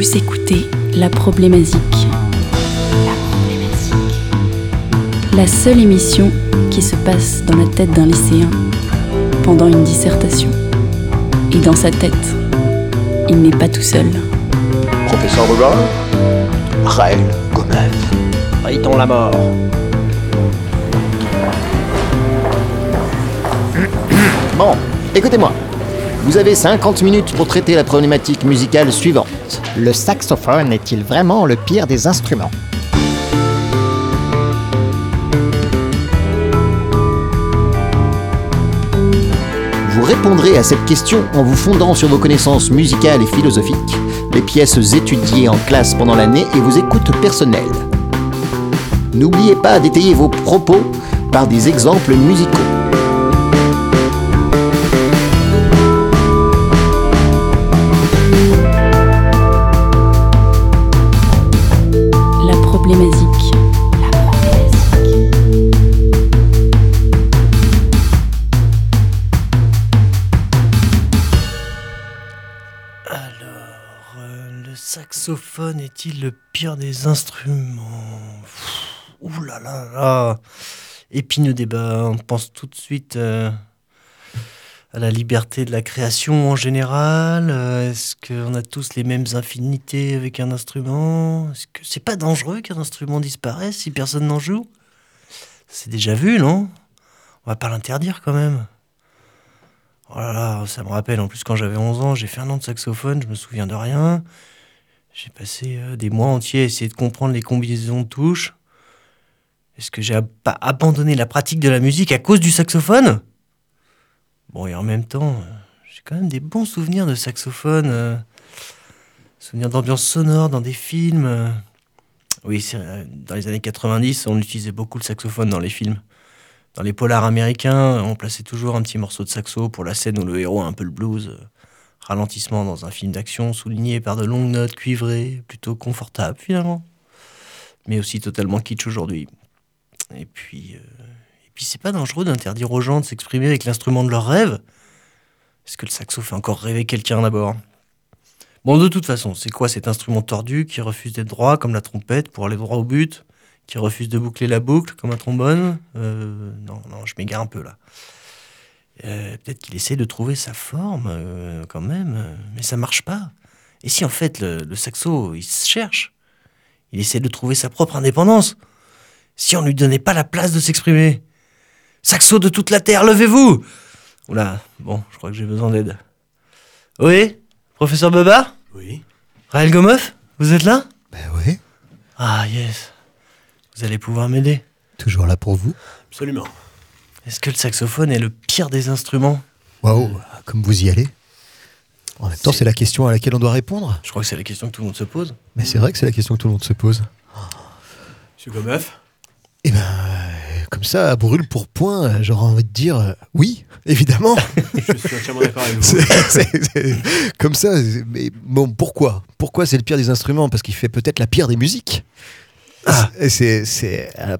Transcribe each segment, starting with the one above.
Vous écoutez La Problématique. La Problématique. La seule émission qui se passe dans la tête d'un lycéen pendant une dissertation. Et dans sa tête, il n'est pas tout seul. Professeur Bogart Raël Gomez. Rayton la mort. Bon, écoutez-moi. Vous avez 50 minutes pour traiter la problématique musicale suivante. Le saxophone est-il vraiment le pire des instruments? Vous répondrez à cette question en vous fondant sur vos connaissances musicales et philosophiques, les pièces étudiées en classe pendant l'année et vos écoutes personnelles. N'oubliez pas d'étayer vos propos par des exemples musicaux. Saxophone est-il le pire des instruments? Ouh là là là Épineux débat, on pense tout de suite euh, à la liberté de la création en général. euh, Est-ce qu'on a tous les mêmes infinités avec un instrument? Est-ce que c'est pas dangereux qu'un instrument disparaisse si personne n'en joue? C'est déjà vu, non? On va pas l'interdire quand même. Oh là là, ça me rappelle, en plus quand j'avais 11 ans, j'ai fait un an de saxophone, je me souviens de rien. J'ai passé euh, des mois entiers à essayer de comprendre les combinaisons de touches. Est-ce que j'ai abandonné la pratique de la musique à cause du saxophone? Bon, et en même temps, euh, j'ai quand même des bons souvenirs de saxophone. euh, souvenirs d'ambiance sonore dans des films. Oui, dans les années 90, on utilisait beaucoup le saxophone dans les films. Dans les polars américains, on plaçait toujours un petit morceau de saxo pour la scène où le héros a un peu le blues. Ralentissement dans un film d'action souligné par de longues notes cuivrées, plutôt confortables finalement. Mais aussi totalement kitsch aujourd'hui. Et puis, euh, et puis c'est pas dangereux d'interdire aux gens de s'exprimer avec l'instrument de leur rêve? Est-ce que le saxo fait encore rêver quelqu'un d'abord? Bon, de toute façon, c'est quoi cet instrument tordu qui refuse d'être droit comme la trompette pour aller droit au but qui refuse de boucler la boucle comme un trombone? Euh, non, non, je m'égare un peu là. Euh, Peut-être qu'il essaie de trouver sa forme euh, quand même, euh, mais ça marche pas. Et si en fait le, le saxo, il se cherche, il essaie de trouver sa propre indépendance. Si on lui donnait pas la place de s'exprimer. Saxo de toute la terre, levez-vous Oula, bon, je crois que j'ai besoin d'aide. Oui Professeur Baba Oui. Raël Gomeuf Vous êtes là? Ben oui, Ah yes. Vous allez pouvoir m'aider. toujours là pour vous? Absolument. Est-ce que le saxophone est le pire des instruments? Waouh, comme vous y allez. En même temps, c'est la question à laquelle on doit répondre. Je crois que c'est la question que tout le monde se pose. Mais c'est vrai que c'est la question que tout le monde se pose. Monsieur Gomeuf Et ben, comme ça, à brûle pour point, j'aurais envie de dire euh, oui, évidemment. Je suis entièrement d'accord avec vous. C'est- c'est- c'est- comme ça, mais bon, pourquoi? Pourquoi c'est le pire des instruments? Parce qu'il fait peut-être la pire des musiques. Ah. C'est- C'est, c'est, euh,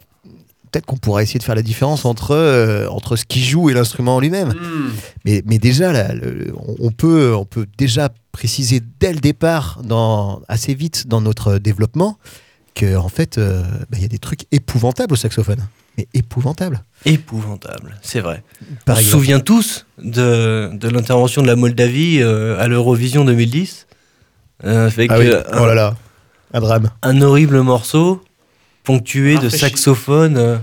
peut-être qu'on pourrait essayer de faire la différence entre euh, entre ce qui joue et l'instrument en lui-même. Hmm. Mais, mais déjà, là, le- on, peut, on peut déjà préciser dès le départ, dans, assez vite dans notre développement, que en fait, euh, bah, il y a des trucs épouvantables au saxophone. Mais épouvantables. Épouvantable, c'est vrai. Par On se souvient tous de, de l'intervention de la Moldavie euh, à l'Eurovision 2010. euh, avec Ah oui. Oh là là, un drame. un horrible morceau ponctué de Rafraîchi. saxophone. euh.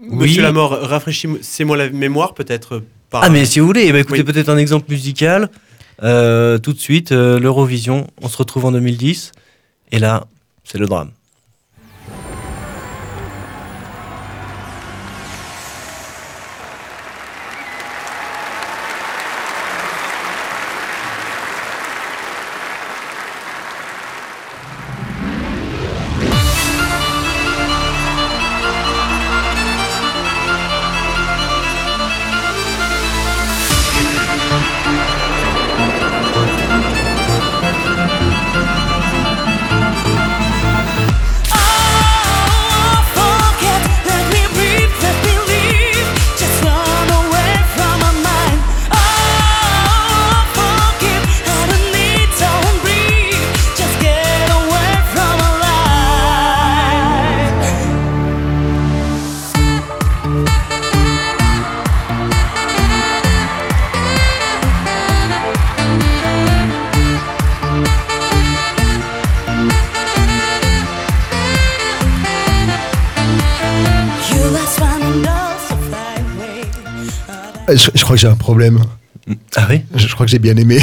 Monsieur Oui. Lamort, rafraîchissez-moi la mémoire peut-être euh, par... Ah mais si vous voulez, eh ben, écoutez Oui. peut-être un exemple musical. Euh, tout de suite, euh, l'Eurovision, on se retrouve en 2010. Et là, c'est le drame. Je, je crois que j'ai un problème. Ah oui Je, je crois que j'ai bien aimé.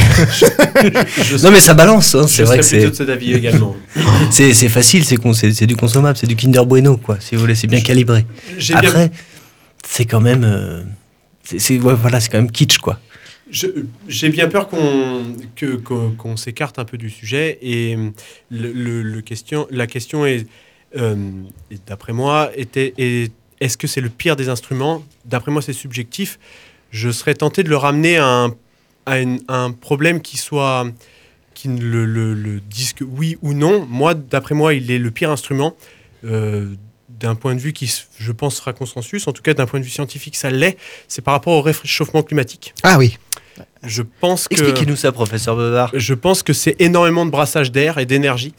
Non mais ça balance, hein, c'est vrai que c'est également. facile, c'est du consommable, c'est du Kinder Bueno quoi, si vous voulez, c'est bien calibré. Bien Après, c'est quand même, euh, c'est c'est- ouais, voilà, c'est quand même kitsch quoi. J'ai bien peur qu'on s'écarte un peu du sujet et le, le- le question, la question est, euh, d'après moi, était est- est-ce que c'est le pire des instruments? D'après moi, c'est subjectif. Je serais tenté de le ramener à un, à une- à un problème qui soit qui ne le, le, le dise que oui ou non. Moi, d'après moi, il est le pire instrument. euh, d'un point de vue qui, je pense, sera consensus, en tout cas d'un point de vue scientifique, ça l'est, c'est par rapport au réchauffement climatique. Ah oui. Je pense que Expliquez-nous ça, professeur Bevard. je pense que c'est énormément de brassage d'air et d'énergie.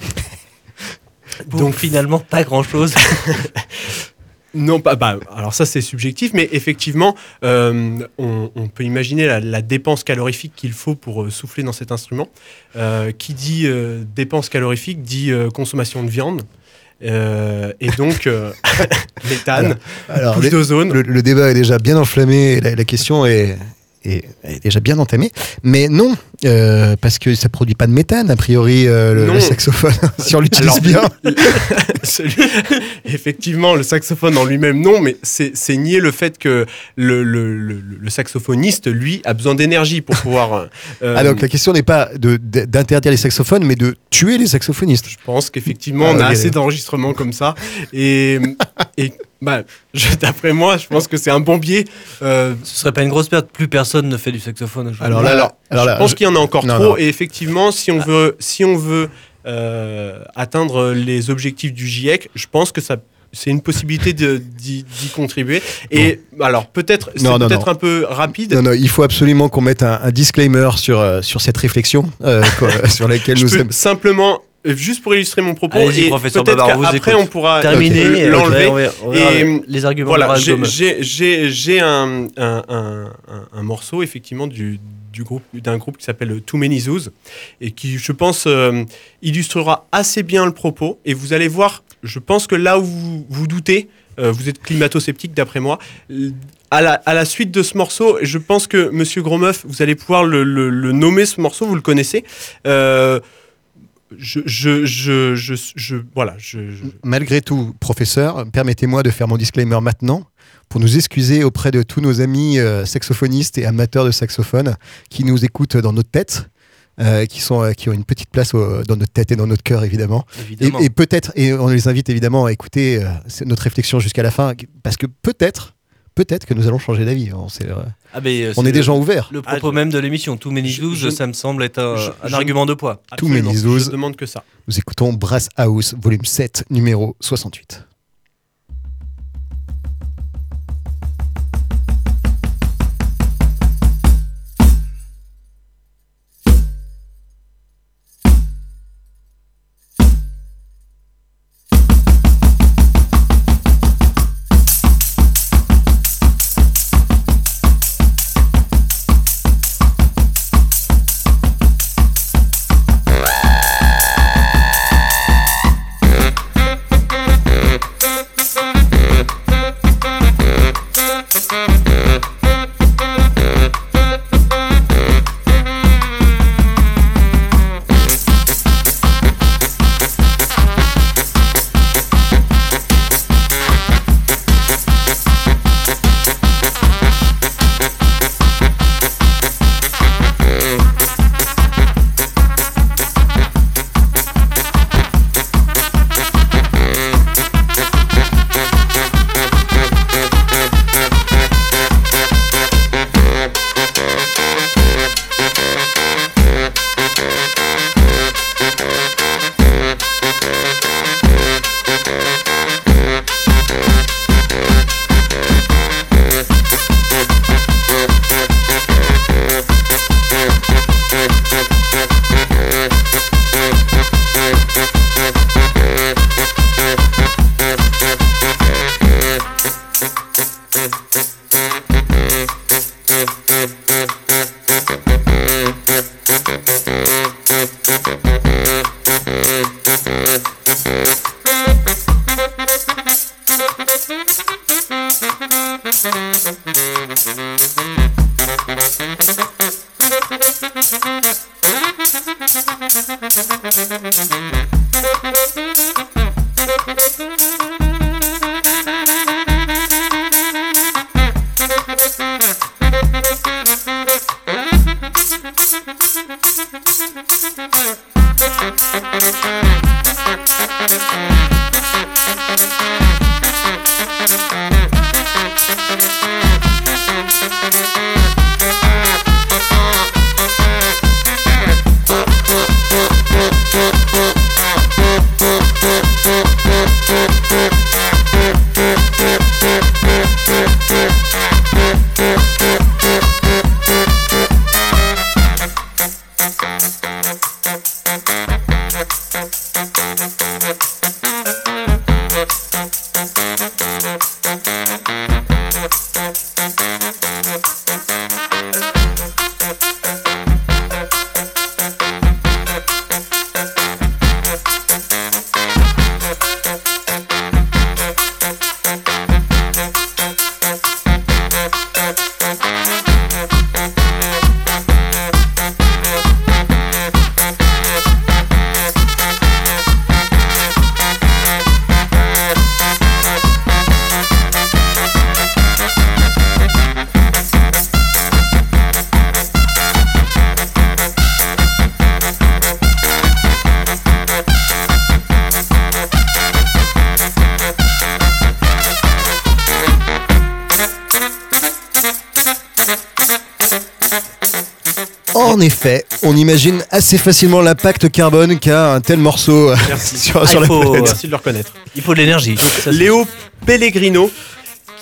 Donc finalement, pas grand chose. Non, pas. Bah, alors ça c'est subjectif, mais effectivement, euh, on, on peut imaginer la, la dépense calorifique qu'il faut pour euh, souffler dans cet instrument. Euh, qui dit euh, dépense calorifique dit consommation de viande. Euh, et donc euh, méthane, Alors, les- d'ozone. le, le débat est déjà bien enflammé, la question est, est- est déjà bien entamée. Mais non, euh, parce que ça produit pas de méthane, a priori, euh, le, saxophone, si on l'utilise bien. Celui- Effectivement, le saxophone en lui-même, non, mais c'est nier le fait que le, le- le- le saxophoniste, lui, a besoin d'énergie pour pouvoir. euh, Ah, donc la question n'est pas d'interdire les saxophones, mais de tuer les saxophonistes. Je pense qu'effectivement, Ah, on a ok, assez d'enregistrements comme ça. Et, et bah, d'après moi, je pense que c'est un bon biais. Euh, Ce serait pas une grosse perte, plus personne ne fait du saxophone aujourd'hui. Alors là, alors, alors là, je pense je- qu'il y en a encore Non, trop. non. Et effectivement, si on veut, si on veut euh, atteindre les objectifs du GIEC, je pense que ça. C'est une possibilité d'y contribuer. Et alors, peut-être, c'est peut-être un peu rapide. Non, non, il faut absolument qu'on mette un, un disclaimer sur, euh, sur cette réflexion euh, quoi, sur laquelle Je nous peux sommes. simplement, juste pour illustrer mon propos, et professeur on vous qu'après écoute. on pourra euh, et l'enlever. on verra- on verra Et, les arguments Voilà, j'ai- Gomme. j'ai j'ai- j'ai un, un, un- un- un morceau effectivement du, du groupe d'un groupe qui s'appelle Too Many Zoos et qui, je pense, euh, illustrera assez bien le propos. Et vous allez voir, je pense que là où vous, vous doutez, euh, vous êtes climato-sceptique d'après moi. À la, à la suite de ce morceau, je pense que Monsieur Grosmeuf, vous allez pouvoir le, le- le nommer ce morceau, vous le connaissez. Euh, je, je, je, je, je- voilà, je, je- Malgré tout, professeur, permettez-moi de faire mon disclaimer maintenant pour nous excuser auprès de tous nos amis euh, saxophonistes et amateurs de saxophone qui nous écoutent dans notre tête. euh, qui, sont, euh, qui ont une petite place au- dans notre tête et dans notre cœur, évidemment. Et, Évidemment. et peut-être, et on les invite évidemment à écouter euh, notre réflexion jusqu'à la fin, parce que peut-être, peut-être que nous allons changer d'avis. On, sait, euh, Ah, mais, euh, on est des le- gens ouverts. Le propos même de l'émission, Too Many Je- Zoos, je- ça me semble être un, je- un je- argument de poids. Tous mes absolument, nisos. Je demande que ça. Nous écoutons Brass House, volume 7, numéro 68. Imagine assez facilement l'impact carbone qu'a un tel morceau euh, Merci. sur, Ah, sur la faut- planète. Merci de le reconnaître. Il faut de l'énergie. Léo Pellegrino,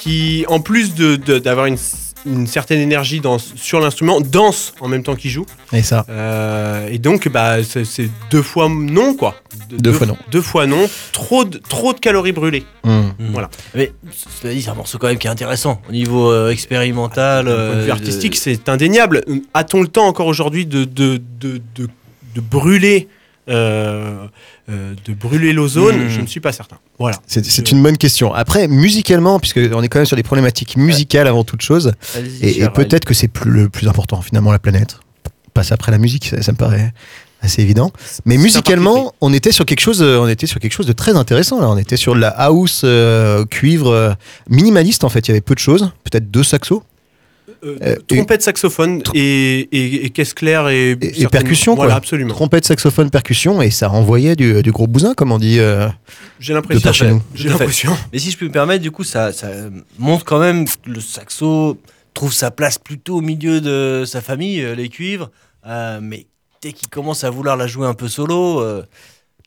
qui en plus de- de- d'avoir une, une certaine énergie dans, sur l'instrument, danse en même temps qu'il joue. Et ça, Euh, et donc, bah, c'est deux fois non, quoi. Deux fois non. Deux fois non. Trop de, trop de calories brûlées. hum. Mm. Voilà. Mais cela dit, c'est un morceau quand même qui est intéressant au niveau euh, expérimental. D'un point de vue euh, artistique, c'est indéniable. A-t-on le temps encore aujourd'hui de, de, de, de, de brûler euh, euh, de brûler l'ozone Mm. Je ne suis pas certain. Voilà. c'est c'est une bonne question. Après, musicalement, puisque on est quand même sur des problématiques musicales avant toute chose, et, peut-être que c'est plus, le plus important finalement la planète. Passe après la musique, ça, ça me paraît assez évident. Mais musicalement, on était sur quelque chose, euh, on était sur quelque chose de très intéressant là. On était sur de la house euh, cuivre euh, minimaliste en fait. Il y avait peu de choses, peut-être deux saxos. Euh, Euh, trompette, saxophone Tr- et, et, et caisse claire et, et percussion, Voilà, quoi. absolument. Trompette, saxophone, percussion, et ça renvoyait du, du gros bousin, comme on dit. euh, J'ai de l'impression. par chez nous. J'ai Tout à fait. l'impression. Mais si je peux me permettre, du coup, ça, ça montre quand même que le saxo trouve sa place plutôt au milieu de sa famille, euh, les cuivres. Euh, mais dès qu'il commence à vouloir la jouer un peu solo, euh,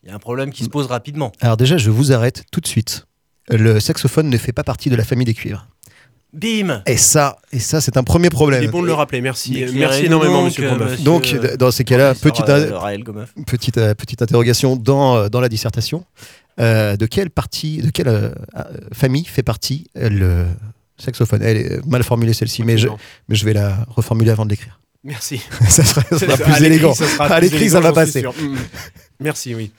il y a un problème qui se pose rapidement. Alors déjà, je vous arrête tout de suite. Le saxophone ne fait pas partie de la famille des cuivres. Bim Et ça, et ça, c'est un premier Il est problème. bon de le rappeler. Merci. Éclairez-nous Merci énormément, donc, monsieur euh, Grombeuf. monsieur- Donc, euh, dans ces cas-là, petite, euh, Gomeuf. petite, euh, petite interrogation dans, euh, dans la dissertation. Euh, de quelle partie, de quelle euh, euh, famille fait partie euh, le saxophone? Elle est mal formulée celle-ci, mais je, Non. mais je vais la reformuler avant de l'écrire. Merci. ça sera, ça sera À plus élégant. ça sera À l'écrit, ça va passer. sûr. Mm. Merci, oui.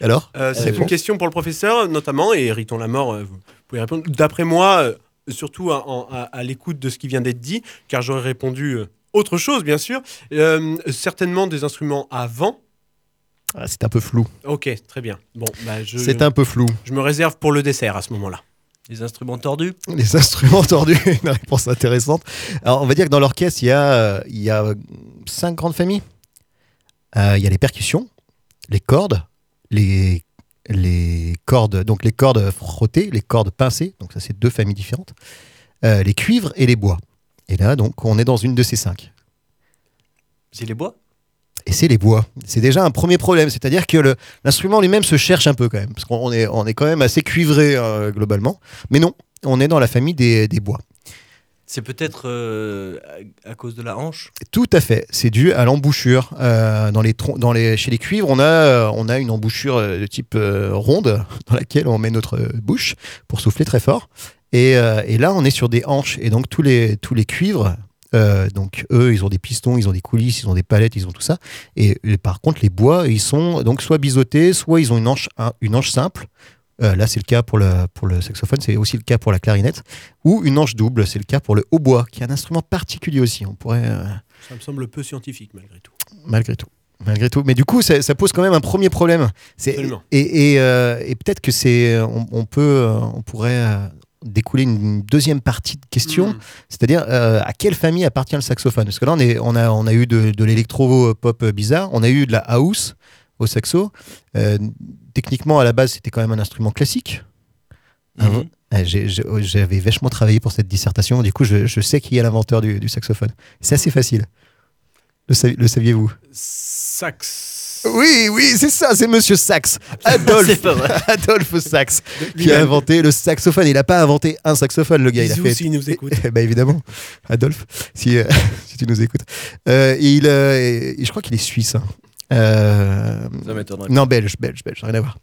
Alors Euh, c'est C'est une bon. question pour le professeur, notamment, et Riton Lamort, euh, vous pouvez répondre. D'après moi, euh, surtout à, à- à l'écoute de ce qui vient d'être dit, car j'aurais répondu euh, autre chose, bien sûr, euh, certainement des instruments avant. Ah, C'est un peu flou. Ok, très bien. Bon, bah, je, C'est un peu flou. je me réserve pour le dessert à ce moment-là. Les instruments tordus? Les instruments tordus, une réponse intéressante. Alors, on va dire que dans l'orchestre, il y a, euh, il y a cinq grandes familles. Euh, il y a les percussions, les cordes, les, les cordes, donc les cordes frottées, les cordes pincées, donc ça c'est deux familles différentes, euh, les cuivres et les bois. Et là, donc, on est dans une de ces cinq. C'est les bois? Et c'est les bois. C'est déjà un premier problème. C'est-à-dire que l'instrument lui-même se cherche un peu quand même. Parce qu'on est, on est quand même assez cuivré euh, globalement. Mais non, on est dans la famille des, des bois. C'est peut-être euh, à, cause de la hanche Tout à fait. C'est dû à l'embouchure. Euh, chez les cuivres, on a, euh, une embouchure de type ronde dans laquelle on met notre bouche pour souffler très fort. Et, là, on est sur des hanches. Et donc, tous les, cuivres, donc eux, ils ont des pistons, ils ont des coulisses, ils ont des palettes, ils ont tout ça. Et, par contre, les bois, ils sont donc soit biseautés, soit ils ont une hanche, un- une hanche simple. Euh, là, c'est le cas pour le, pour le saxophone, c'est aussi le cas pour la clarinette. Ou une hanche double, c'est le cas pour le hautbois, qui est un instrument particulier aussi. On pourrait. euh, Ça me semble peu scientifique, malgré tout. malgré tout. malgré tout. Mais du coup, ça, ça pose quand même un premier problème. Absolument. Et, et, euh, et peut-être que c'est, on, on peut, on pourrait découler une deuxième partie de question, Mm. c'est-à-dire euh, à quelle famille appartient le saxophone? Parce que là, on, est, on, a, on a eu de, de l'électro-pop bizarre, on a eu de la house au saxo. Euh, techniquement, à la base, c'était quand même un instrument classique. Ah, Mhm. Ah, j'ai- j'ai- J'avais vachement travaillé pour cette dissertation, du coup, je, je sais qui est l'inventeur du, du saxophone. C'est assez facile. Le, savi- le saviez-vous? Sax. Oui, oui, c'est ça, c'est Monsieur Sax. Adolphe. Adolphe Sax, qui a inventé le saxophone. Il n'a pas inventé un saxophone, le gars. Il a fait. s'il nous écoute. bah évidemment, Adolphe, si, euh, si tu nous écoutes. Euh, il, euh, et je crois qu'il est suisse. hein. Euh, Ça m'étonnerait. non, belge, belge, belge, rien à voir.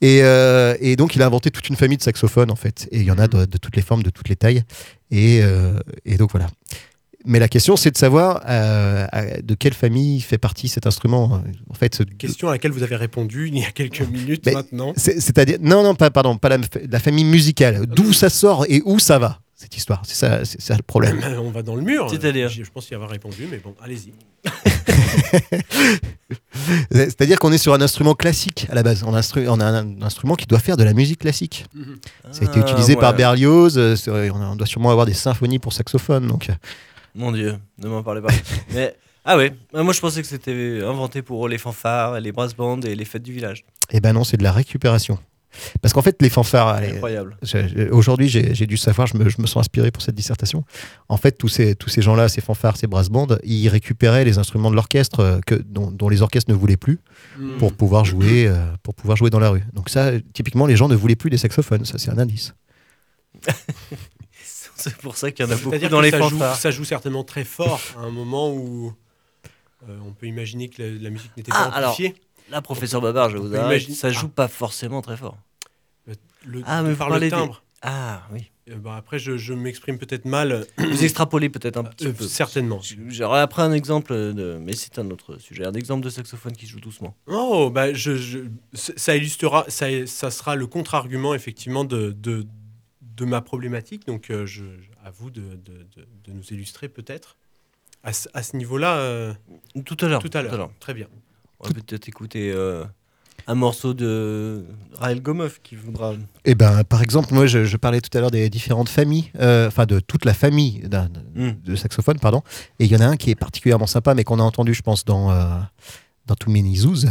Et, euh, et donc, il a inventé toute une famille de saxophones, en fait. Et il y en a de, de toutes les formes, de toutes les tailles. Et, euh, et donc, voilà. Mais la question, c'est de savoir euh, de quelle famille fait partie cet instrument. En fait, Question à laquelle vous avez répondu il y a quelques minutes maintenant. c'est- c'est-à-dire, non, non, pas, pardon, pas la, la famille musicale. D'où ça sort et où ça va, cette histoire. C'est ça, c'est ça le problème. On va dans le mur. C'est-à-dire Je je pense y avoir répondu, mais bon, allez-y. C'est-à-dire qu'on est sur un instrument classique à la base. On a, instru- on a un instrument qui doit faire de la musique classique. Ça a été Ah, utilisé par. Berlioz. euh, on, a- on doit sûrement avoir des symphonies pour saxophone. Donc, euh, Mon Dieu, ne m'en parlez pas. Mais ah ouais, Ah, moi je pensais que c'était inventé pour les fanfares, les brass bands et les fêtes du village. eh ben non, c'est de la récupération. Parce qu'en fait, les fanfares. Aujourd'hui, j'ai dû savoir, je me, je me sens inspiré pour cette dissertation. En fait, tous ces, tous ces gens-là, ces fanfares, ces brass bands, ils récupéraient les instruments de l'orchestre euh, dont, dont les orchestres ne voulaient plus Mm. pour pouvoir jouer, euh, pour pouvoir jouer dans la rue. Donc ça, typiquement, les gens ne voulaient plus des saxophones. Ça, c'est un indice. C'est pour ça qu'il y en a beaucoup dans que les ça joue, fanfares. ça joue certainement très fort à un moment où euh, on peut imaginer que la, la musique n'était Ah, pas alors, amplifiée. Là, professeur Babar, je vous arrête, ça joue Ah. pas forcément très fort. Le, Ah, mais par le des- timbre. Ah oui. Euh, bah, après, je, je m'exprime peut-être mal. Vous extrapolez peut-être un petit Euh, peu. certainement. J'aurais après un exemple de, mais c'est un autre sujet, un exemple de saxophone qui joue doucement. Oh, bah, je, ça illustrera, ça, ça sera le contre-argument effectivement de, de, de ma problématique. Donc, euh, je, à vous de, de, nous illustrer peut-être. À, ce- à ce niveau-là, euh, Tout à l'heure. tout à l'heure. Très bien. On va peut-être écouter euh, un morceau de Raël Gomeuf qui voudra. Eh ben, par exemple, moi, je, je parlais tout à l'heure des différentes familles, euh, enfin de toute la famille d'un- Mm. de saxophone, pardon. Et il y en a un qui est particulièrement sympa, mais qu'on a entendu, je pense, dans euh, dans Too Many Zoos.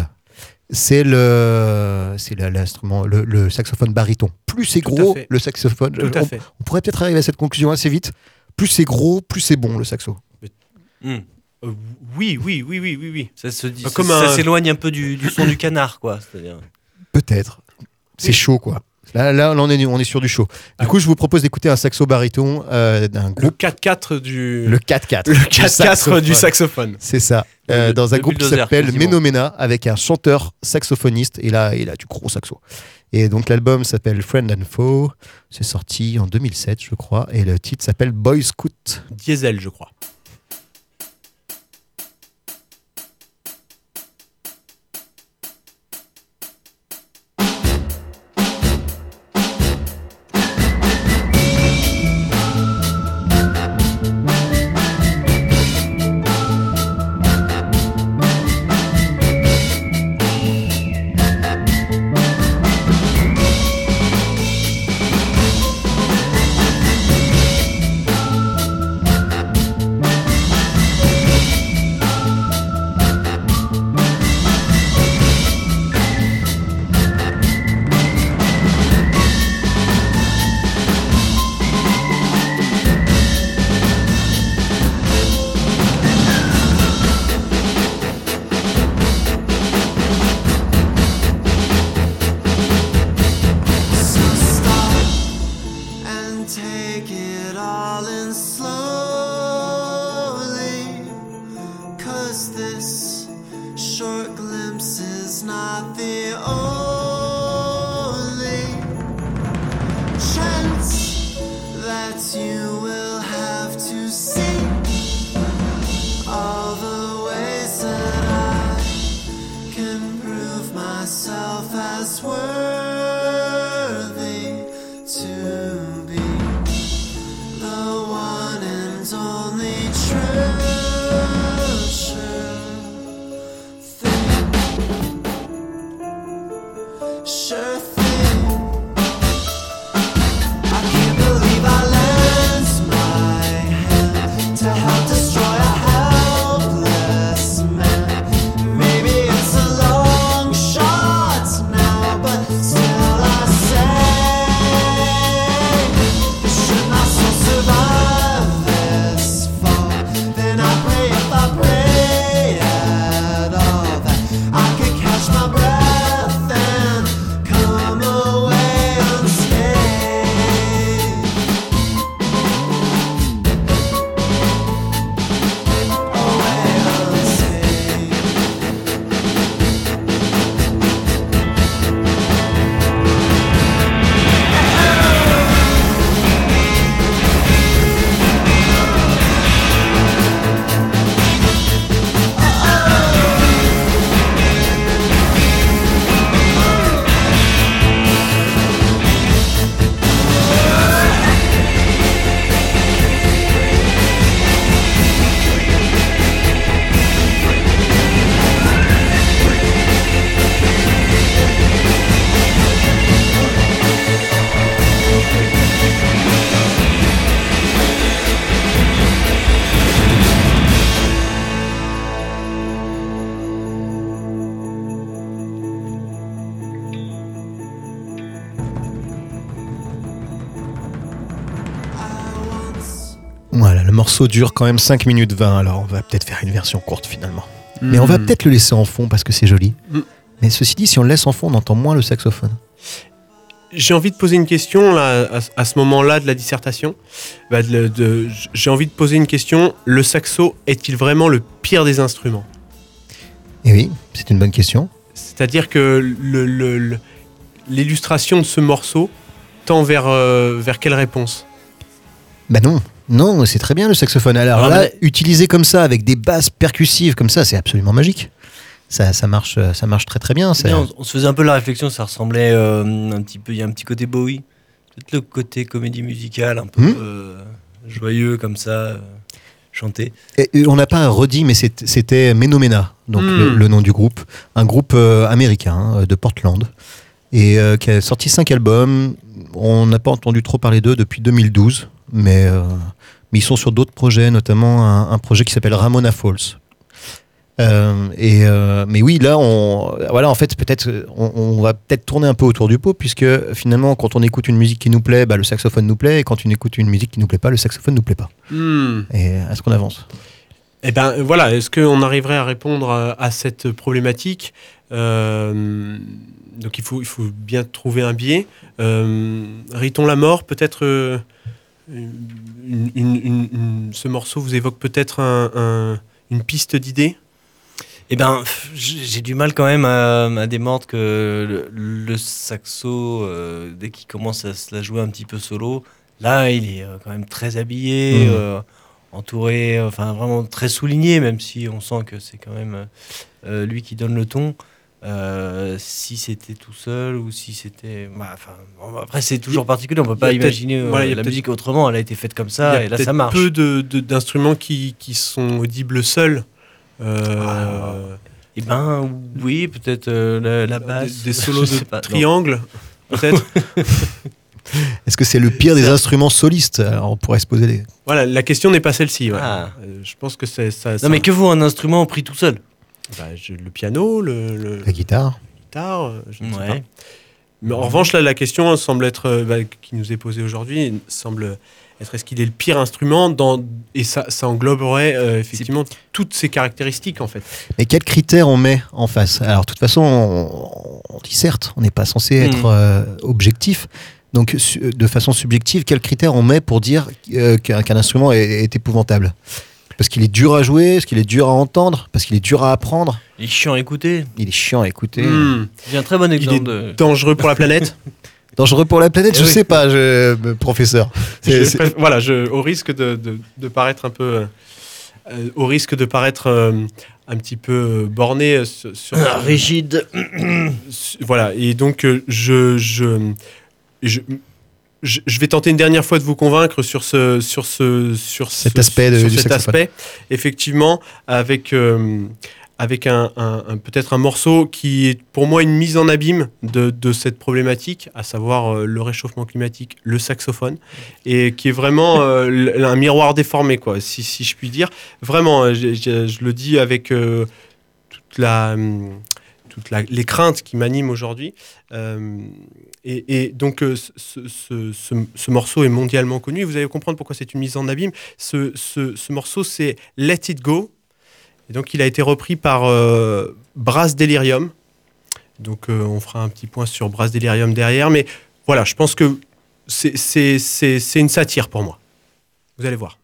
C'est le c'est l'instrument, le, le saxophone baryton. Plus c'est Tout à gros, le saxophone. Tout à on, fait. on pourrait peut-être arriver à cette conclusion assez vite. Plus c'est gros, plus c'est bon le saxo. Hmm. Euh, oui, oui, oui, oui, oui, oui. Ça se dit, ça- comme ça s'éloigne un peu du, du son du canard, quoi. C'est-à-dire. Peut-être. C'est Oui. chaud, quoi. Là, là, on est on est sur du chaud. Du Ah. coup, je vous propose d'écouter un saxo baryton euh, d'un Le groupe, 4-4 du, le 4-4. le 4-4 saxophone. du saxophone. C'est ça. Le- Euh, le- dans un le groupe qui s'appelle. Menomena avec un chanteur saxophoniste et là il a du gros saxo. Et donc l'album s'appelle Friend and Foe. C'est sorti en 2007 je crois et le titre s'appelle Boy Scout. Diesel, je crois. Morceau dure quand même 5 minutes 20, alors on va peut-être faire une version courte finalement. Mais on va Hmm. peut-être le laisser en fond parce que c'est joli. Mm. Mais ceci dit, si on le laisse en fond, on entend moins le saxophone. J'ai envie de poser une question là, à, à ce moment-là de la dissertation. Bah, de- de- J'ai envie de poser une question. Le saxo est-il vraiment le pire des instruments? Et oui, c'est une bonne question. C'est-à-dire que le- le- le- l'illustration de ce morceau tend vers, euh, vers quelle réponse? Bah non, non, c'est très bien le saxophone. Alors là, mais- utilisé comme ça, avec des basses percussives comme ça, c'est absolument magique. Ça, ça, marche, euh, ça marche très très bien. on, on se faisait un peu la réflexion, ça ressemblait euh, un petit peu, il y a un petit côté Bowie, peut-être le côté comédie musicale, un peu Hmm. euh, joyeux comme ça, euh, chanté. Et, et on n'a pas redit, mais c'était Menomena, donc Hmm. le, le nom du groupe. Un groupe américain de Portland. Et qui a sorti cinq albums. On n'a pas entendu trop parler d'eux depuis 2012. Mais, mais ils sont sur d'autres projets, notamment un, un projet qui s'appelle Ramona Falls. Euh, et euh, mais oui, là, on, voilà, en fait, peut-être, euh, on, on va peut-être tourner un peu autour du pot, puisque finalement, quand on écoute une musique qui nous plaît, bah, le saxophone nous plaît, et quand on écoute une musique qui nous plaît pas, le saxophone nous plaît pas. Hmm. Et est-ce qu'on avance? Eh ben voilà, est-ce qu'on arriverait à répondre à, à cette problématique? Euh, Donc il faut, il faut bien trouver un biais. Euh, Riton la mort, peut-être. Une- une- une- une- ce morceau vous évoque peut-être un- un- une piste d'idée Eh ben, j'ai du mal quand même à, à démordre que le, le saxo, euh, dès qu'il commence à se la jouer un petit peu solo, là, il est euh, quand même très habillé, Mhm. euh, entouré, enfin vraiment très souligné, même si on sent que c'est quand même euh, lui qui donne le ton. Euh, si c'était tout seul ou si c'était. bah, enfin, bon, après, c'est toujours particulier, on peut pas imaginer euh, voilà, la musique autrement, elle a été faite comme Il y ça, a et là ça marche. peu de- de- d'instruments qui, qui sont audibles seuls. Euh, Ah, Eh ben oui, peut-être euh, la, la des- basse. des, solos de pas, triangle, peut-être. Est-ce que c'est le pire des instruments solistes? Alors, On pourrait se poser les. voilà, la question n'est pas celle-ci. ouais. Ah. Je pense que c'est ça. ça- Non mais que vaut un instrument pris tout seul? Bah, le piano, le, le- La guitare. guitare, euh, je ne sais pas. Ouais. Mais en revanche, là, la question semble être, euh, bah, qui nous est posée aujourd'hui, semble être est-ce qu'il est le pire instrument dans, Et ça, ça engloberait euh, effectivement toutes ces caractéristiques, en fait. Mais quels critères on met en face? Alors, de toute façon, on, on dit certes, on n'est pas censé Hmm. être euh, objectif. Donc, su- de façon subjective, quels critères on met pour dire euh, qu'un instrument est, est épouvantable? Parce qu'il est dur à jouer, parce qu'il est dur à entendre, parce qu'il est dur à apprendre, Il est chiant à écouter. il est chiant à écouter. Hmm. J'ai un très bon Il exemple est de... dangereux pour la planète. Dangereux pour la planète, Eh je oui. sais pas, je, euh, professeur. C'est- Je c'est- voilà, je, au risque de, de, de paraître un peu, euh, au risque de paraître euh, un petit peu borné euh, sur, sur- Ah, rigide. Voilà, et donc je, je, je, vais tenter une dernière fois de vous convaincre sur ce, sur ce, sur Cet ce- aspect de- sur du cet aspect. Effectivement, avec, euh, avec un, un- un- peut-être un morceau qui est pour moi une mise en abîme de, de cette problématique, à savoir euh, le réchauffement climatique, le saxophone, et qui est vraiment euh, un miroir déformé, quoi, si, si je puis dire. Vraiment, je, je- je le dis avec euh, toute la. Toutes les craintes qui m'animent aujourd'hui. Euh, et, donc, euh, ce, ce- ce- ce morceau est mondialement connu. Vous allez comprendre pourquoi c'est une mise en abîme. Ce, ce- ce morceau, c'est Let It Go. Et donc, il a été repris par euh, Brass Delirium. Donc, on fera un petit point sur Brass Delirium derrière. Mais voilà, je pense que c'est une satire pour moi. Vous allez voir.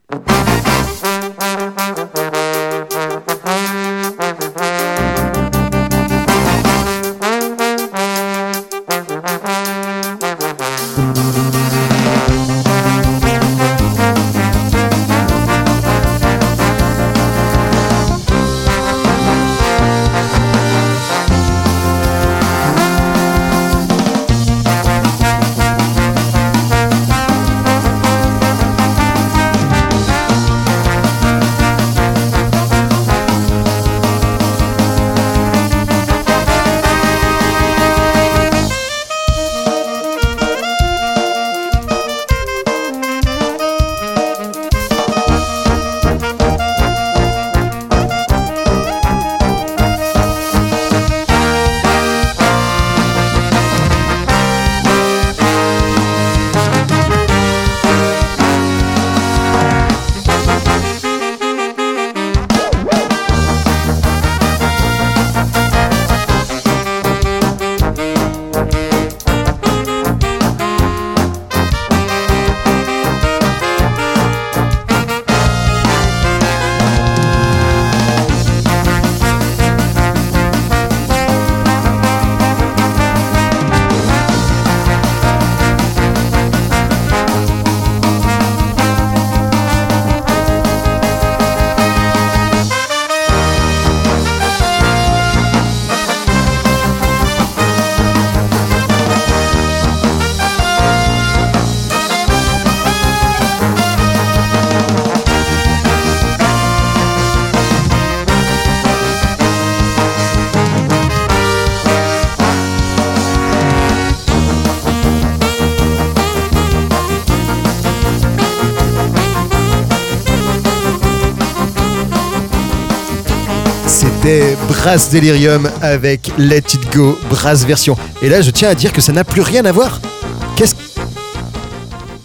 Brass Delirium avec Let It Go Brass version. Et là, je tiens à dire que ça n'a plus rien à voir.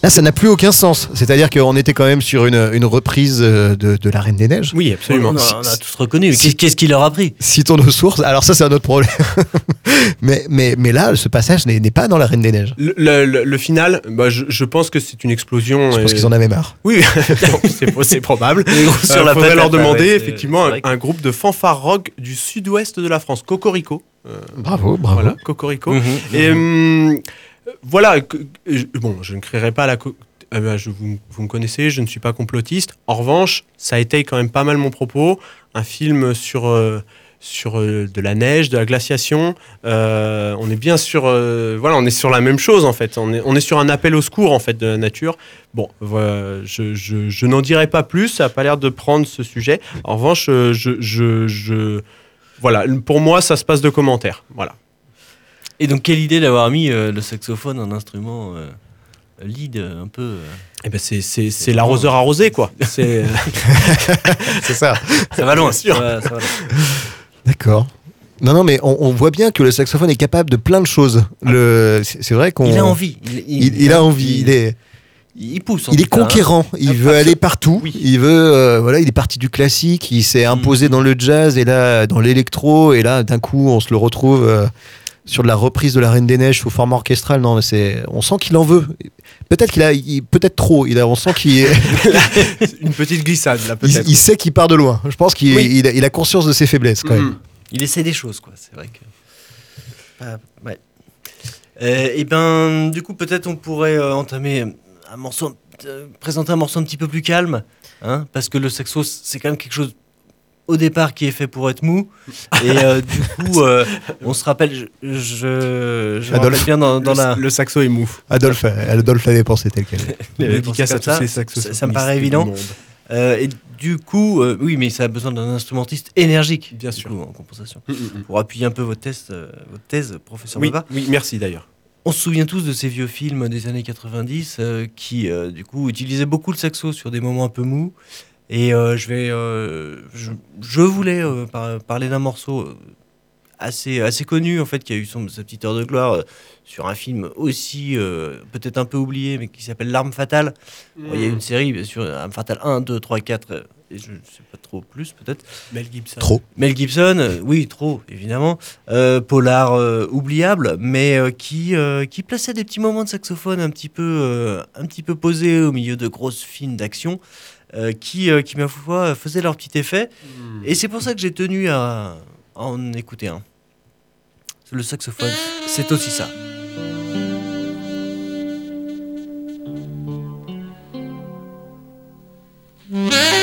Là, ça n'a plus aucun sens. C'est-à-dire qu'on était quand même sur une, une reprise euh, de, de La Reine des Neiges. Oui, absolument. On a, on a tous reconnu. Si- Qu'est-ce qu'il leur a pris? Citons nos sources. Alors ça, c'est un autre problème. mais, mais, mais là, ce passage n'est pas dans La Reine des Neiges. Le, le- le- le final, bah, je, je pense que c'est une explosion. Je pense et- qu'ils en avaient marre. Oui, c'est probable. Sur Euh, faudrait leur demander ouais, effectivement un groupe de fanfare rock du sud-ouest de la France, Cocorico. Euh, Bravo, bravo. Voilà, Cocorico. Mhm. Et hum, voilà, je- bon, je ne créerai pas la. bah, je, vous, vous me connaissez, je ne suis pas complotiste. En revanche, ça étaye quand même pas mal mon propos. Un film sur, euh, sur euh, de la neige, de la glaciation. Euh, on est bien sur, voilà, on est sur la même chose en fait. On est, on est sur un appel au secours en fait de la nature. Bon, voilà, je, je, je n'en dirai pas plus. Ça n'a pas l'air de prendre ce sujet. En revanche, je, je- voilà, pour moi, ça se passe de commentaires. Voilà. Et donc, quelle idée d'avoir mis euh, le saxophone en instrument euh, lead euh, un peu. euh, Eh ben c'est c'est c'est l'arroseur arrosé quoi. C'est C'est ça. Ça va loin, Bien sûr. ça va- ça va loin. D'accord. Non, non, mais on, on voit bien que le saxophone est capable de plein de choses. Le, c'est vrai qu'on. Il a envie. Il, Il, il a envie. Il est, il pousse. il est hein. conquérant. Il Ah, veut aller partout. Oui. Il veut, euh, voilà, il est parti du classique. Il s'est imposé dans le jazz et là dans l'électro. Et là, d'un coup, on se le retrouve euh, sur de la reprise de La Reine des Neiges sous forme orchestrale. Non, c'est, on sent qu'il en veut. Peut-être qu'il a, il- peut-être trop. Il a, on sent qu'il, une petite glissade là il, peut-être. il sait qu'il part de loin. Je pense qu'il, Oui. il a, il a conscience de ses faiblesses quand même. Mhm. Il essaie des choses, quoi. C'est vrai que. Ah, ouais. et ben, du coup, peut-être on pourrait euh, entamer un morceau, euh, présenter un morceau un petit peu plus calme, hein, parce que le saxo, c'est quand même quelque chose au départ qui est fait pour être mou. Et euh, du coup, euh, on se rappelle, je, je, je me Adolphe. rappelle bien dans, dans le, la. le saxo est mou. Adolphe, Adolphe l'avait pensé tel quel. les Dédicace à tous ça, ces ça, saxophonistes ça me paraît évident. Euh, et du coup, euh, oui, mais ça a besoin d'un instrumentiste énergique, Bien sûr. coup, en composition, Mhm, mhm. pour appuyer un peu votre, test, euh, votre thèse, professeur Oui, Baba. oui, merci d'ailleurs. On se souvient tous de ces vieux films des années 90 euh, qui, euh, du coup, utilisaient beaucoup le saxo sur des moments un peu mous. Et euh, je vais, euh, je, je voulais euh, par- parler d'un morceau assez, assez connu, en fait, qui a eu son, sa petite heure de gloire euh, sur un film aussi euh, peut-être un peu oublié, mais qui s'appelle L'arme fatale. Bon, Il y a une série, bien sûr, Arme fatale 1, 2, 3, 4, euh, et je ne sais pas trop plus, peut-être. Mel Gibson. Trop. Mel Gibson, euh, oui, trop, évidemment. Euh, polar euh, oubliable, mais euh, qui, euh, qui plaçait des petits moments de saxophone un petit peu, euh, un petit peu posés au milieu de grosses films d'action, euh, qui, euh, qui, ma foi, faisaient leur petit effet. Hmm. Et c'est pour ça que j'ai tenu à, à en écouter un. Le saxophone, c'est aussi ça.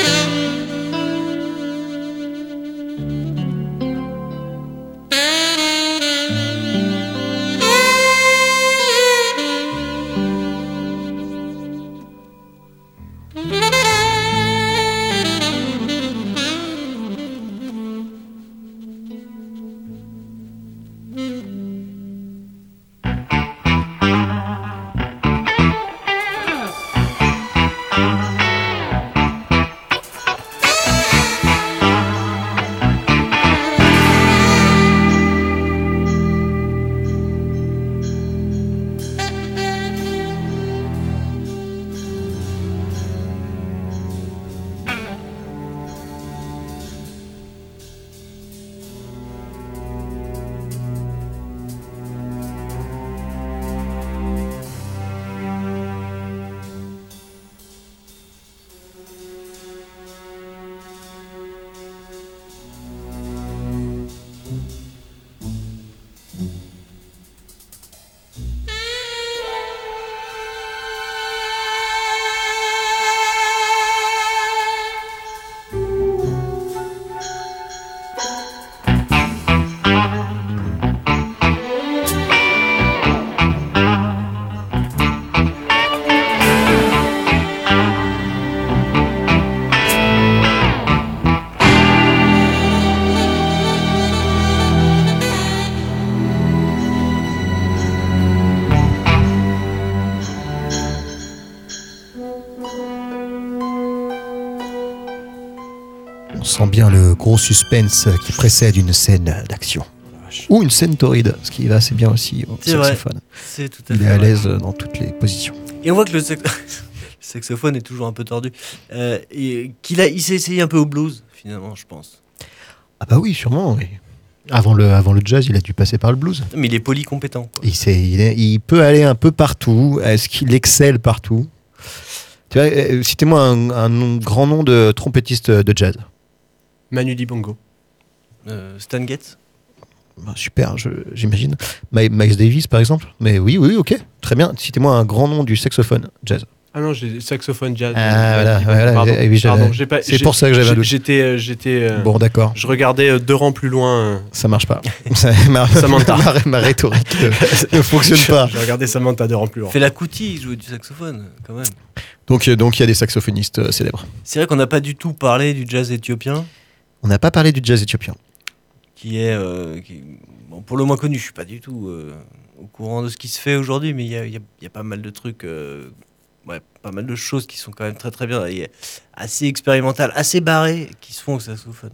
gros suspense qui précède une scène d'action. Ou une scène torride, ce qui va assez bien aussi au C'est vrai. saxophone. C'est tout à Il fait est à vrai. l'aise dans toutes les positions. Et on voit que le, sax- le saxophone est toujours un peu tordu. Euh, et qu'il a, il s'est essayé un peu au blues, finalement, je pense. Ah bah oui, sûrement. oui. Avant le, avant le jazz, il a dû passer par le blues. Mais il est polycompétent. quoi. Il, sait- il, est- il peut aller un peu partout. Est-ce qu'il excelle partout? Tu vois, euh, Citez-moi un, un grand nom de trompettiste de jazz. Manu Dibongo. Euh, Stan Getz Bah, super, j'imagine. Mi- Miles Davis, par exemple. Mais oui, oui, ok. Très bien. Citez-moi un grand nom du saxophone jazz. Ah non, j'ai saxophone jazz. Ah, Euh, voilà, oui, c'est pour ça que j'avais. J'étais, euh, j'étais. euh, Bon, d'accord. Je regardais deux rangs plus loin. Ça marche pas. Ça- ma, Samantha. ma, ma rhétorique ne fonctionne pas. J'ai regardé Samantha deux rangs plus loin. Fait la Kuti, il jouait du saxophone, quand même. Donc, donc il y a des saxophonistes euh, célèbres. C'est vrai qu'on n'a pas du tout parlé du jazz éthiopien, On n'a pas parlé du jazz éthiopien. qui est, euh, qui- bon, pour le moins connu. Je suis pas du tout euh, au courant de ce qui se fait aujourd'hui, mais il y a, y y pas mal de trucs, euh, ouais, pas mal de choses qui sont quand même très très bien, et assez expérimentales, assez barrées, qui se font au saxophone.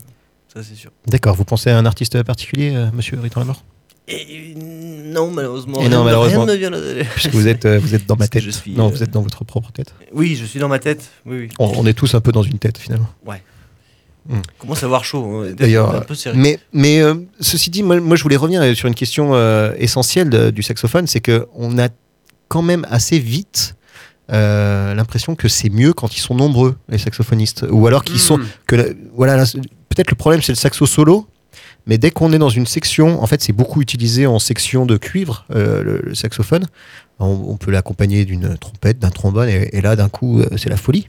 Ça, c'est sûr. D'accord. Vous pensez à un artiste particulier, monsieur Riton Lamort? Et non, malheureusement. Et non, malheureusement. rien ne vient à- Puisque vous êtes, vous êtes dans ma tête. je suis, non, vous êtes dans votre propre tête. Oui, je suis dans ma tête. Oui, oui. On, on est tous un peu dans une tête, finalement. Commence à avoir chaud. hein. D'ailleurs. Mais, mais euh, ceci dit, moi, moi, je voulais revenir euh, sur une question euh, essentielle de- du saxophone, c'est que on a quand même assez vite euh, l'impression que c'est mieux quand ils sont nombreux, les saxophonistes, ou alors qu'ils sont Hmm. que la- voilà, peut-être le problème c'est le saxo solo. Mais dès qu'on est dans une section, en fait, c'est beaucoup utilisé en section de cuivre, le, le saxophone. On, on peut l'accompagner d'une trompette, d'un trombone, et, et là, d'un coup, c'est la folie.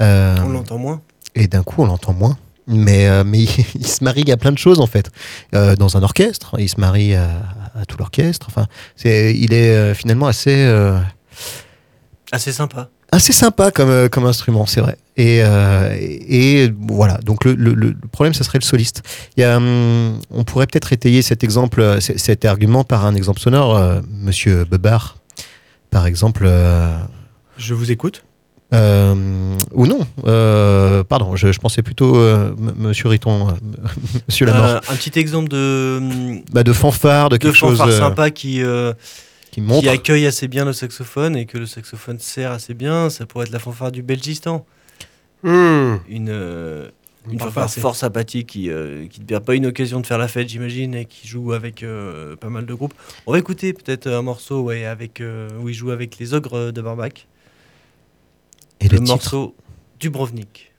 On l'entend moins. Et d'un coup on l'entend moins. Mais, euh, mais il se marie à plein de choses en fait. Euh, dans un orchestre, il se marie à, à tout l'orchestre. Enfin, c'est, il est euh, finalement assez, euh, Assez sympa. assez sympa comme, comme instrument, c'est vrai. Et, euh, et, et voilà, donc le, le- le problème, ce serait le soliste. Il y a, hum, on pourrait peut-être étayer cet exemple, cet argument par un exemple sonore. euh, Monsieur Bebar, par exemple, euh, Je vous écoute. Euh, ou non, euh, pardon, je, je pensais plutôt euh, m- Monsieur Riton, euh, Monsieur Lamort. Euh, un petit exemple de, bah, de fanfare, de de quelque chose fanfare euh, sympa qui, euh, qui montre. qui accueille assez bien le saxophone et que le saxophone sert assez bien. Ça pourrait être la fanfare du Belgistan. Hmm. Une, euh, fanfare fort sympathique qui euh, qui ne perd pas une occasion de faire la fête, j'imagine, et qui joue avec euh, pas mal de groupes. On va écouter peut-être un morceau ouais, avec, euh, où il joue avec les ogres de Barbac. Et le le titre. morceau Dubrovnik. Dubrovnik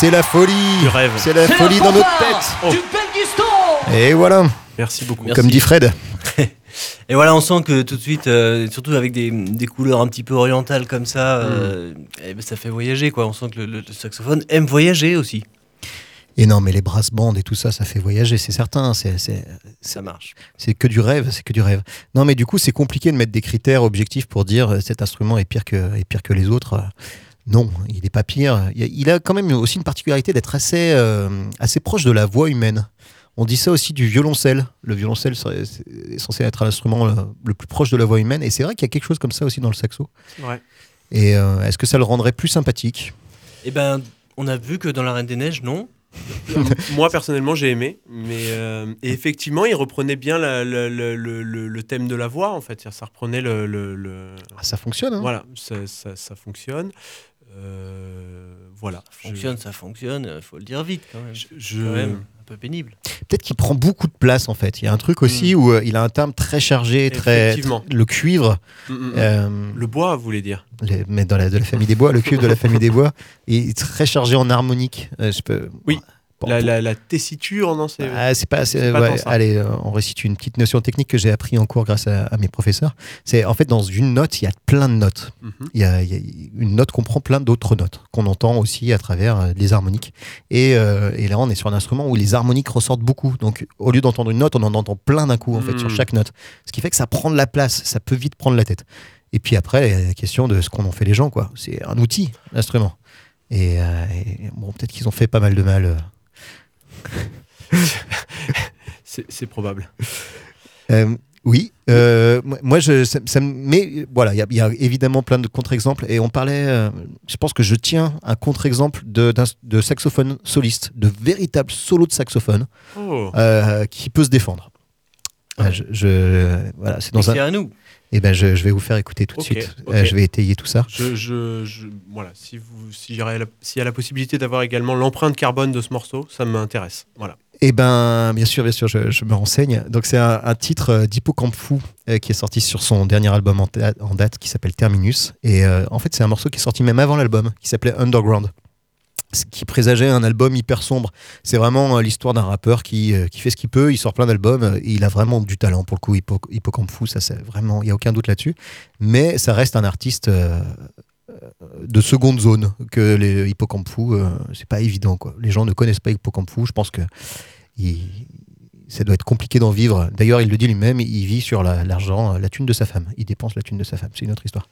c'est la folie Du rêve. C'est la folie dans notre tête Et voilà, Merci beaucoup. Merci. comme dit Fred. Et voilà, on sent que tout de suite, euh, surtout avec des, des couleurs un petit peu orientales comme ça, euh, eh ben, ça fait voyager quoi. On sent que le, le- le saxophone aime voyager aussi. Et non, mais les brass bands et tout ça, ça fait voyager, c'est certain. C'est, c'est, Ça marche. c'est que du rêve, c'est que du rêve. Non, mais du coup, c'est compliqué de mettre des critères objectifs pour dire euh, cet instrument est pire que, est pire que les autres. Euh, Non, il n'est pas pire. Il a, quand même aussi une particularité d'être assez, euh, assez proche de la voix humaine. On dit ça aussi du violoncelle. Le violoncelle est censé être l'instrument le, le plus proche de la voix humaine. Et c'est vrai qu'il y a quelque chose comme ça aussi dans le saxo. Ouais. Et euh, est-ce que ça le rendrait plus sympathique? Eh ben, on a vu que dans la Reine des Neiges, non. Moi personnellement j'ai aimé, mais euh, et effectivement il reprenait bien la- la- la- le, le- le thème de la voix en fait, ça reprenait le, le- le- Ah, Ça fonctionne. hein voilà, ça, ça- ça fonctionne. Euh, voilà, Ça fonctionne, ça fonctionne. euh, Faut le dire vite quand même. Je, quand même un peu pénible. Peut-être qu'il prend beaucoup de place en fait. Il y a un truc aussi où euh, il a un timbre très chargé, très, Effectivement. très- le cuivre. Mm, mm, mm. euh, le bois, vous voulez dire? les- mais dans la, de la famille des bois, le cuivre de la famille des bois est très chargé en harmonique. Euh, je peux, Oui. La, pour- la- la tessiture, non c'est Ah, pas, pas ouais, allez, euh, on récite une petite notion technique que j'ai appris en cours grâce à, à mes professeurs. C'est en fait dans une note, il y a plein de notes. Mhm. Il y a, il y a une note comprend plein d'autres notes qu'on entend aussi à travers euh, les harmoniques. Et, euh, et là, on est sur un instrument où les harmoniques ressortent beaucoup. Donc, au lieu d'entendre une note, on en entend plein d'un coup en fait Mhm. sur chaque note. Ce qui fait que ça prend de la place. Ça peut vite prendre la tête. Et puis après, il y a la question de ce qu'en ont fait les gens, quoi. C'est un outil, l'instrument. Et, euh, et bon, peut-être qu'ils ont fait pas mal de mal. c'est probable. Euh, oui, euh, moi- je, ça, ça me- mais voilà, il y, a- il y a évidemment plein de contre-exemples et on parlait, euh, je pense que je tiens un contre-exemple de, saxophone soliste, de véritable solo de saxophone Oh. euh, qui peut se défendre. Euh, je, je- voilà, c'est dans un. Éclairez-nous. Et ben, je, je vais vous faire écouter tout de suite. Euh, je vais étayer tout ça. Je, je, je- voilà, si vous, s'il y a la possibilité d'avoir également l'empreinte carbone de ce morceau, ça m'intéresse. Voilà. Eh ben, bien sûr, bien sûr, je, je me renseigne. Donc, c'est un, un titre euh, d'Hippocampe Fou euh, qui est sorti sur son dernier album en, date qui s'appelle Terminus. Et euh, en fait, c'est un morceau qui est sorti même avant l'album, qui s'appelait Underground. Ce qui présageait un album hyper sombre. C'est vraiment euh, l'histoire d'un rappeur qui, euh, qui fait ce qu'il peut, il sort plein d'albums, euh, il a vraiment du talent pour le coup, Hippo- Hippocampe Fou, ça c'est vraiment, il n'y a aucun doute là-dessus. Mais ça reste un artiste de seconde zone, que les Hippocampe Fou, c'est pas évident. Quoi. Les gens ne connaissent pas Hippocampe Fou, je pense que ça doit être compliqué d'en vivre. D'ailleurs, il le dit lui-même, il vit sur la- l'argent, la thune de sa femme. Il dépense la thune de sa femme. C'est une autre histoire.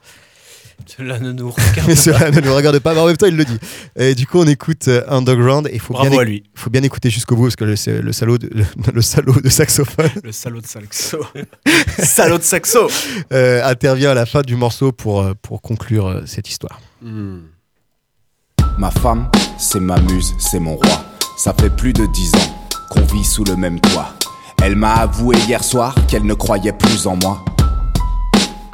Cela ne nous regarde Mais pas. cela ne le regarde pas, mais en même temps, il le dit. Et du coup, on écoute euh, Underground et il faut bien, Bravo à éc- lui, faut bien écouter jusqu'au bout parce que le, c'est le salaud, de, le, le salaud de saxophone le salaud de saxo. salaud de saxo. euh, intervient à la fin du morceau pour, euh, pour conclure cette histoire. Hmm. Ma femme, c'est ma muse, c'est mon roi. Ça fait plus de dix ans qu'on vit sous le même toit. Elle m'a avoué hier soir qu'elle ne croyait plus en moi.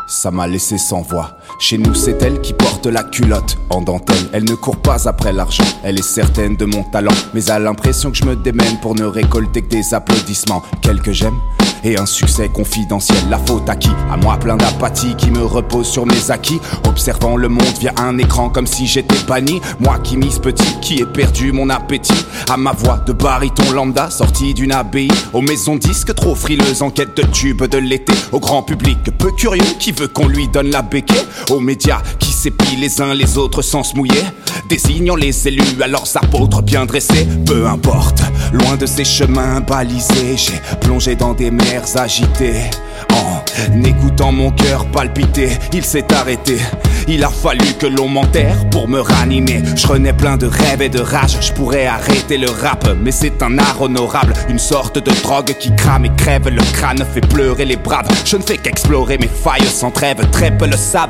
Ça m'a laissé sans voix. Chez nous, c'est elle qui porte la culotte en dentelle. Elle ne court pas après l'argent, elle est certaine de mon talent. Mais a l'impression que je me démène pour ne récolter que des applaudissements. Quelques j'aime et un succès confidentiel. La faute à qui? À moi plein d'apathie qui me repose sur mes acquis. Observant le monde via un écran comme si j'étais banni. Moi qui mise petit, qui ai perdu mon appétit. À ma voix de baryton lambda sortie d'une abbaye. Aux maisons disques trop frileuses en quête de tubes de l'été. Au grand public peu curieux qui veut qu'on lui donne la béquée. Aux médias qui s'épient les uns les autres sans se mouiller. Désignant les élus à leurs apôtres bien dressés. Peu importe, loin de ces chemins balisés, j'ai plongé dans des mers agitées. En écoutant mon cœur palpiter, il s'est arrêté. Il a fallu que l'on m'enterre pour me ranimer. Je renais plein de rêves et de rage. Je pourrais arrêter le rap, mais c'est un art honorable. Une sorte de drogue qui crame et crève le crâne, fait pleurer les braves. Je ne fais qu'explorer mes failles sans trêve, très peu le savent.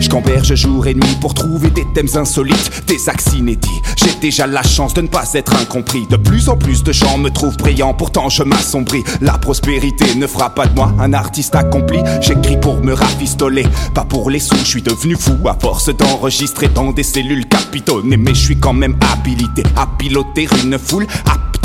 Je camberge jour et nuit pour trouver des thèmes insolites, des axes inédits. J'ai déjà la chance de ne pas être incompris. De plus en plus de gens me trouvent brillant, pourtant je m'assombris. La prospérité ne fera pas de moi un artiste accompli. J'écris pour me rafistoler, pas pour les sous. Je suis devenu fou à force d'enregistrer dans des cellules capitonnées. Mais je suis quand même habilité à piloter une foule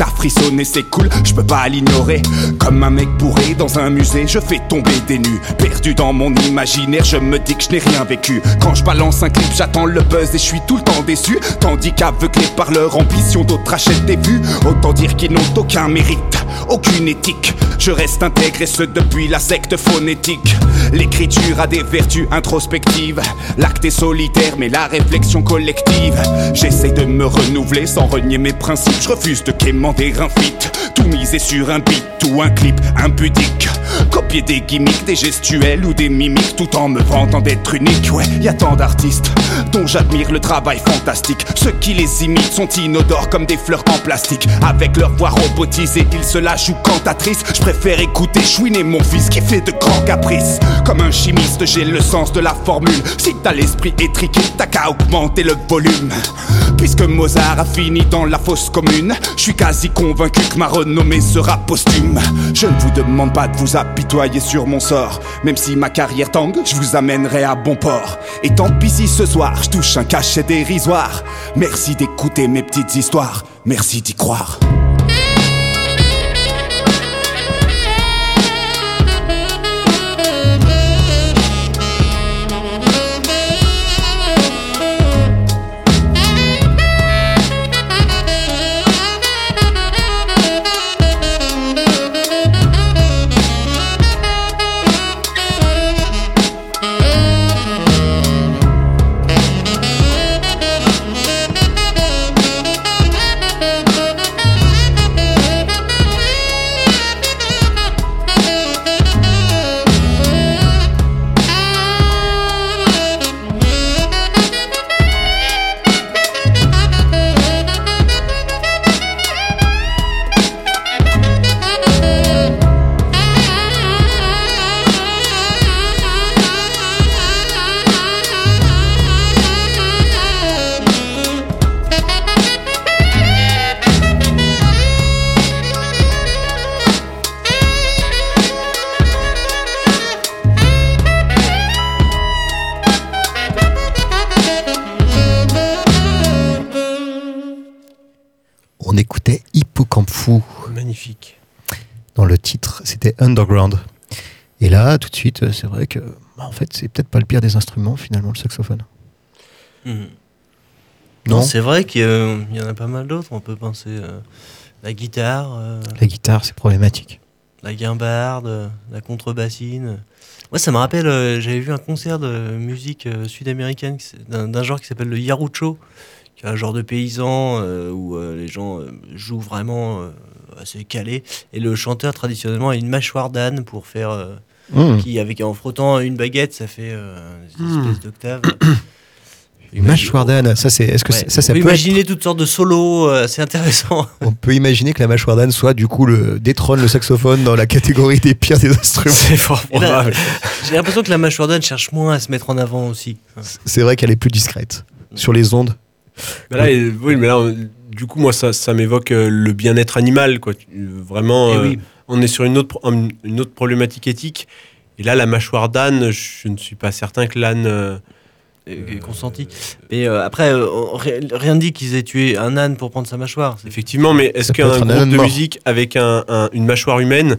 T'as frissonné, c'est cool, je peux pas l'ignorer. Comme un mec bourré dans un musée, je fais tomber des nus. Perdu dans mon imaginaire, je me dis que je n'ai rien vécu. Quand je balance un clip, j'attends le buzz et je suis tout le temps déçu. Tandis qu'aveuglé par leur ambition, d'autres achètent des vues. Autant dire qu'ils n'ont aucun mérite, aucune éthique. Je reste intègre et ce depuis la secte phonétique. L'écriture a des vertus introspectives. L'acte est solitaire, mais la réflexion collective. J'essaie de me renouveler sans renier mes principes. Je refuse de quémander un feat. Tout miser sur un beat ou un clip impudique. Copier des gimmicks, des gestuels ou des mimiques tout en me vantant d'être unique. Ouais, y a tant d'artistes dont j'admire le travail fantastique. Ceux qui les imitent sont inodores comme des fleurs en plastique. Avec leur voix robotisée, ils se la jouent cantatrice. Je préfère écouter chouiner mon fils qui fait de grands caprices. Comme un chimiste, j'ai le sens de la formule. Si t'as l'esprit étriqué, t'as qu'à augmenter le volume. Puisque Mozart a fini dans la fosse commune, je suis quasi convaincu que ma renommée sera posthume. Je ne vous demande pas de vous apitoyer sur mon sort. Même si ma carrière tangue, je vous amènerai à bon port. Et tant pis si ce soir je touche un cachet dérisoire. Merci d'écouter mes petites histoires. Merci d'y croire. Magnifique. dans le titre, c'était Underground. Et là, tout de suite, c'est vrai que, bah, en fait, c'est peut-être pas le pire des instruments finalement, le saxophone. Mhm. Non, Non, c'est vrai qu'il y, en a pas mal d'autres. On peut penser euh, la guitare, euh, la guitare, c'est problématique. la guimbarde, la contrebassine. Moi, ça me rappelle, euh, j'avais vu un concert de musique euh, sud-américaine d'un d'un genre qui s'appelle le yarucho, qui est un genre de paysan euh, où euh, les gens euh, jouent vraiment euh, assez calé. Et le chanteur, traditionnellement, a une mâchoire d'âne pour faire. euh, Mmh. qui, avec, en frottant une baguette, ça fait euh, Hmm. espèces d'octaves. Une mâchoire d'âne, ça, c'est, est-ce que Ouais. c'est- ça, ça On peut peut être- imaginer toutes sortes de solos euh, assez intéressants. on peut imaginer que la mâchoire d'âne soit du coup le détrône le saxophone dans la catégorie des pires des instruments. C'est fort probable. J'ai l'impression que la mâchoire d'âne cherche moins à se mettre en avant aussi. C'est vrai qu'elle est plus discrète sur les ondes. Mais là, euh, oui, mais là, on- du coup, moi, ça, ça m'évoque euh, le bien-être animal, quoi. Vraiment, Et euh, oui. on est sur une autre, une problématique éthique. Et là, la mâchoire d'âne, je ne suis pas certain que l'âne. euh, consenti. Mais euh, après, euh, on- ri- rien ne dit qu'ils aient tué un âne pour prendre sa mâchoire. C'est- effectivement, mais est-ce qu'un un groupe de mort. musique avec un- un- une mâchoire humaine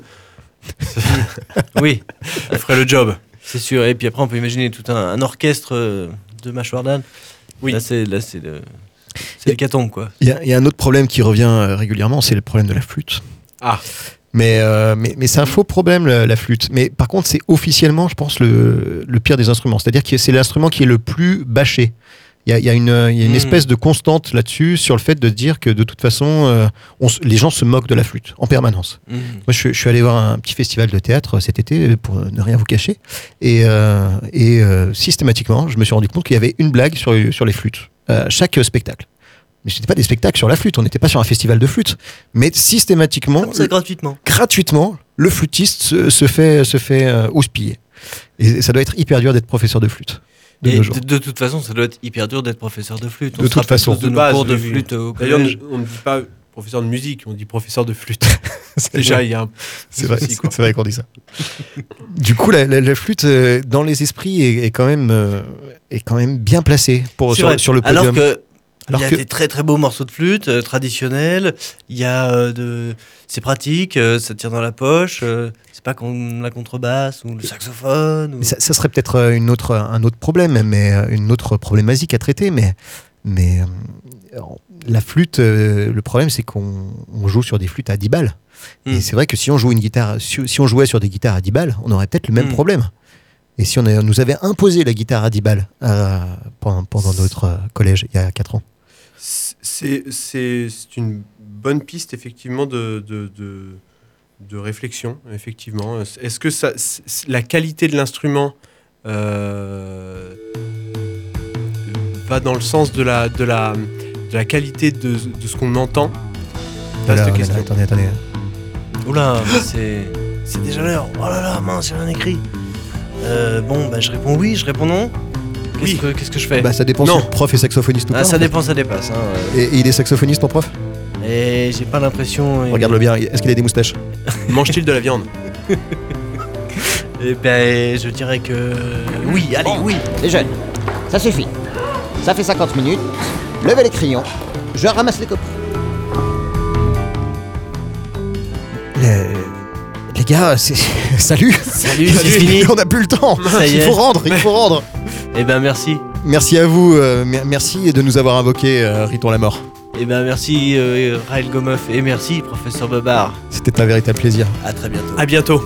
Oui, ferait le job? C'est sûr. Et puis après, on peut imaginer tout un, un orchestre de mâchoire d'âne. Oui. Là, c'est là, c'est le, c'est l'hécatombe, quoi. Il y, a- il y a un autre problème qui revient euh, régulièrement, c'est le problème de la flûte. Ah. Mais, euh, mais, mais c'est un faux problème, la, la flûte. Mais par contre, c'est officiellement, je pense, le, le pire des instruments. C'est-à-dire que c'est l'instrument qui est le plus bâché. Il y a, il y a une, il y a une Mm. espèce de constante là-dessus sur le fait de dire que de toute façon, euh, on les gens se moquent de la flûte en permanence. Mhm. Moi, je, suis- je suis allé voir un petit festival de théâtre cet été, pour ne rien vous cacher. Et, euh, et euh, systématiquement, je me suis rendu compte qu'il y avait une blague sur, sur les flûtes. chaque spectacle. Mais ce n'était pas des spectacles sur la flûte, on n'était pas sur un festival de flûte. Mais systématiquement, gratuitement. gratuitement, le flûtiste se, se fait, se fait euh, houspiller. Et ça doit être hyper dur d'être professeur de flûte. De Et nos jours. de, de toute façon, ça doit être hyper dur d'être professeur de flûte. On De toute façon. de, De base, cours de flûte au D'ailleurs, collège. on ne dit pas professeur de musique, on dit professeur de flûte. C'est Déjà, vrai. il y a un C'est vrai, qu'on dit ça. du coup, la, la- la flûte, euh, dans les esprits, est, est quand même, euh, est quand même bien placée pour, sur, sur le Alors podium. que Alors il y a que des très très beaux morceaux de flûte euh, traditionnels. Il y a euh, de, c'est pratique, euh, ça tient dans la poche. euh, c'est pas comme la contrebasse ou le saxophone. ou- Mais ça, ça serait peut-être une autre, un autre problème, mais une autre problématique à traiter. Mais, mais la flûte, le problème, c'est qu'on on joue sur des flûtes à 10 balles. Hmm. Et c'est vrai que si on, joue une guitare, si, si on jouait sur des guitares à 10 balles, on aurait peut-être le même Hmm. problème. Et si on, a- nous avait imposé la guitare à 10 balles pendant, notre collège il y a 4 ans. C'est c'est- c'est une bonne piste, effectivement, de, de, de, de réflexion, effectivement. Est-ce que ça, la qualité de l'instrument euh, va dans le sens de la, de la, de la qualité de, de ce qu'on entend? Vaste Voilà, question. attendez, attendez. Oula, c'est, c'est déjà l'heure. Oh là là, mince, j'ai rien écrit. Euh, bon, bah, je réponds oui, je réponds non. Qu'est-ce, Oui. que, qu'est-ce que je fais Bah, ça dépend Non. si le prof est saxophoniste ou Ah, pas. Ça en fait. dépend, ça dépasse. hein, euh. Et, et il est saxophoniste, ton prof? Et j'ai pas l'impression. Regarde-le bien. Est-ce qu'il a des moustaches? Mange-t-il de la viande? Et ben, je dirais que oui. Allez, Bon. oui. Les jeunes, ça suffit. Ça fait 50 minutes. Levez les crayons. Je ramasse les copies. Les, les gars, c'est... salut Salut, c'est fini. On n'a plus le temps Ça Il faut rendre, il faut rendre Et ben, merci. Merci à vous, euh, mer- merci de nous avoir invoqué euh, Riton la mort. Et ben, merci, euh, Raël Gomeuf. Et merci, professeur Bobard. C'était un véritable plaisir. À très bientôt. À bientôt